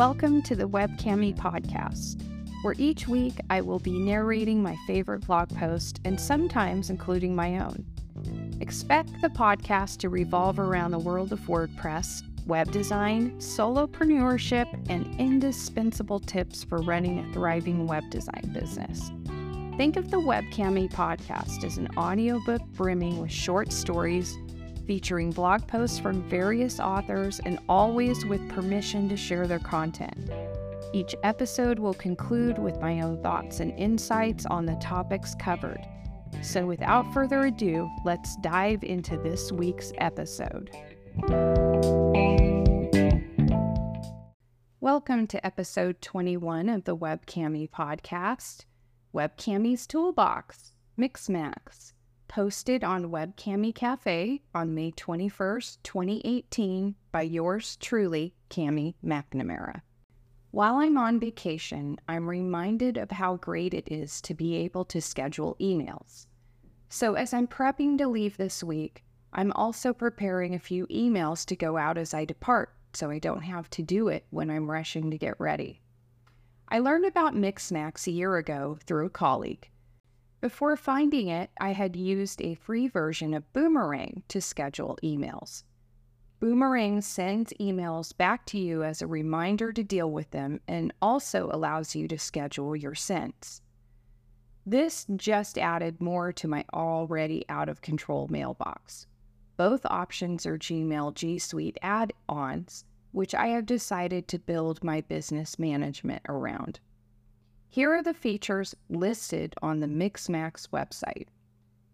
Welcome to the WebCami podcast, where each week I will be narrating my favorite blog post and sometimes including my own. Expect the podcast to revolve around the world of WordPress, web design, solopreneurship, and indispensable tips for running a thriving web design business. Think of the WebCami podcast as an audiobook brimming with short stories featuring blog posts from various authors and always with permission to share their content. Each episode will conclude with my own thoughts and insights on the topics covered. So, without further ado, let's dive into this week's episode. Welcome to episode 21 of the WebCami podcast. WebCami's Toolbox, Mixmax, posted on WebCami Cafe on May 21st, 2018 by yours truly, Cami MacNamara. While I'm on vacation, I'm reminded of how great it is to be able to schedule emails. So as I'm prepping to leave this week, I'm also preparing a few emails to go out as I depart so I don't have to do it when I'm rushing to get ready. I learned about Mixmax a year ago through a colleague. Before finding it, I had used a free version of Boomerang to schedule emails. Boomerang sends emails back to you as a reminder to deal with them and also allows you to schedule your sends. This just added more to my already out of control mailbox. Both options are Gmail G Suite add ons, which I have decided to build my business management around. Here are the features listed on the Mixmax website.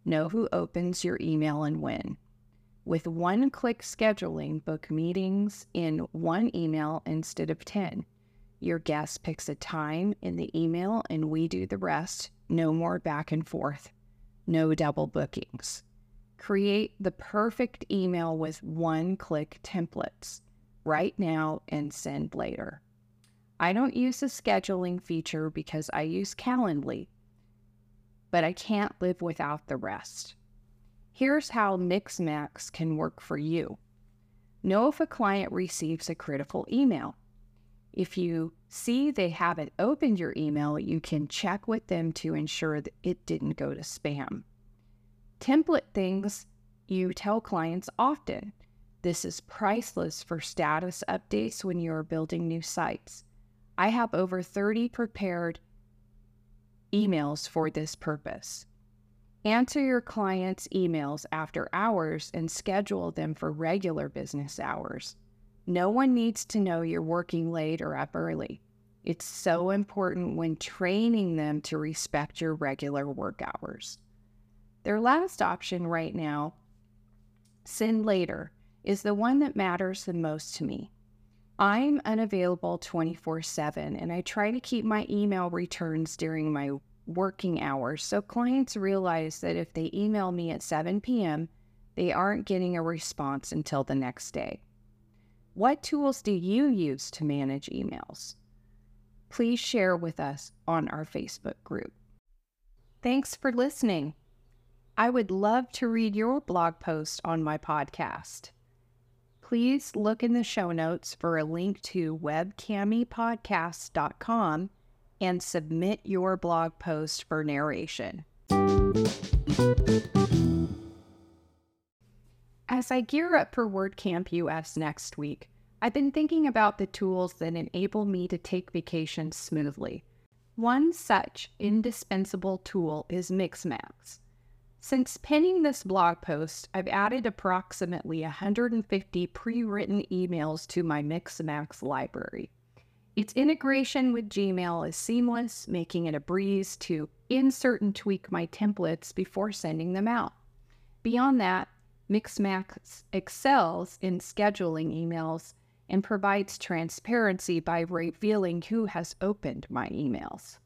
Know who opens your email and when. With one click scheduling, book meetings in one email instead of 10. Your guest picks a time in the email and we do the rest. No more back and forth. No double bookings. Create the perfect email with one click templates. Write now and send later. I don't use the scheduling feature because I use Calendly, but I can't live without the rest. Here's how Mixmax can work for you. Know if a client receives a critical email. If you see they haven't opened your email, you can check with them to ensure that it didn't go to spam. Template things you tell clients often. This is priceless for status updates when you are building new sites. I have over 30 prepared emails for this purpose. Answer your clients' emails after hours and schedule them for regular business hours. No one needs to know you're working late or up early. It's so important when training them to respect your regular work hours. Their last option right now, send later, is the one that matters the most to me. I'm unavailable 24 7, and I try to keep my email returns during my working hours so clients realize that if they email me at 7 p.m., they aren't getting a response until the next day. What tools do you use to manage emails? Please share with us on our Facebook group. Thanks for listening. I would love to read your blog post on my podcast please look in the show notes for a link to webcamipodcast.com and submit your blog post for narration. As I gear up for WordCamp US next week, I've been thinking about the tools that enable me to take vacations smoothly. One such indispensable tool is Mixmax. Since penning this blog post, I've added approximately 150 pre written emails to my Mixmax library. Its integration with Gmail is seamless, making it a breeze to insert and tweak my templates before sending them out. Beyond that, Mixmax excels in scheduling emails and provides transparency by revealing who has opened my emails.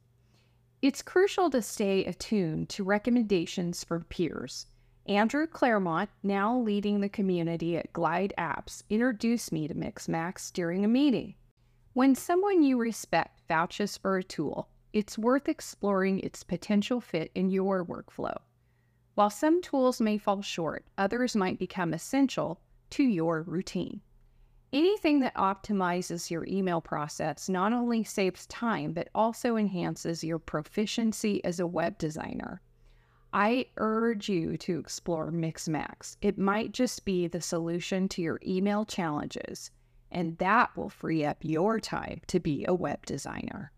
It's crucial to stay attuned to recommendations from peers. Andrew Claremont, now leading the community at Glide Apps, introduced me to Mixmax during a meeting. When someone you respect vouches for a tool, it's worth exploring its potential fit in your workflow. While some tools may fall short, others might become essential to your routine. Anything that optimizes your email process not only saves time, but also enhances your proficiency as a web designer. I urge you to explore Mixmax. It might just be the solution to your email challenges, and that will free up your time to be a web designer.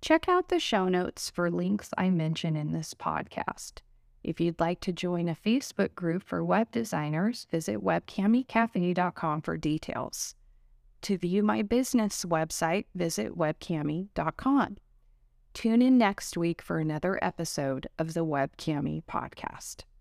Check out the show notes for links I mention in this podcast. If you'd like to join a Facebook group for web designers, visit webcamicafe.com for details. To view my business website, visit webcami.com. Tune in next week for another episode of the Webcami podcast.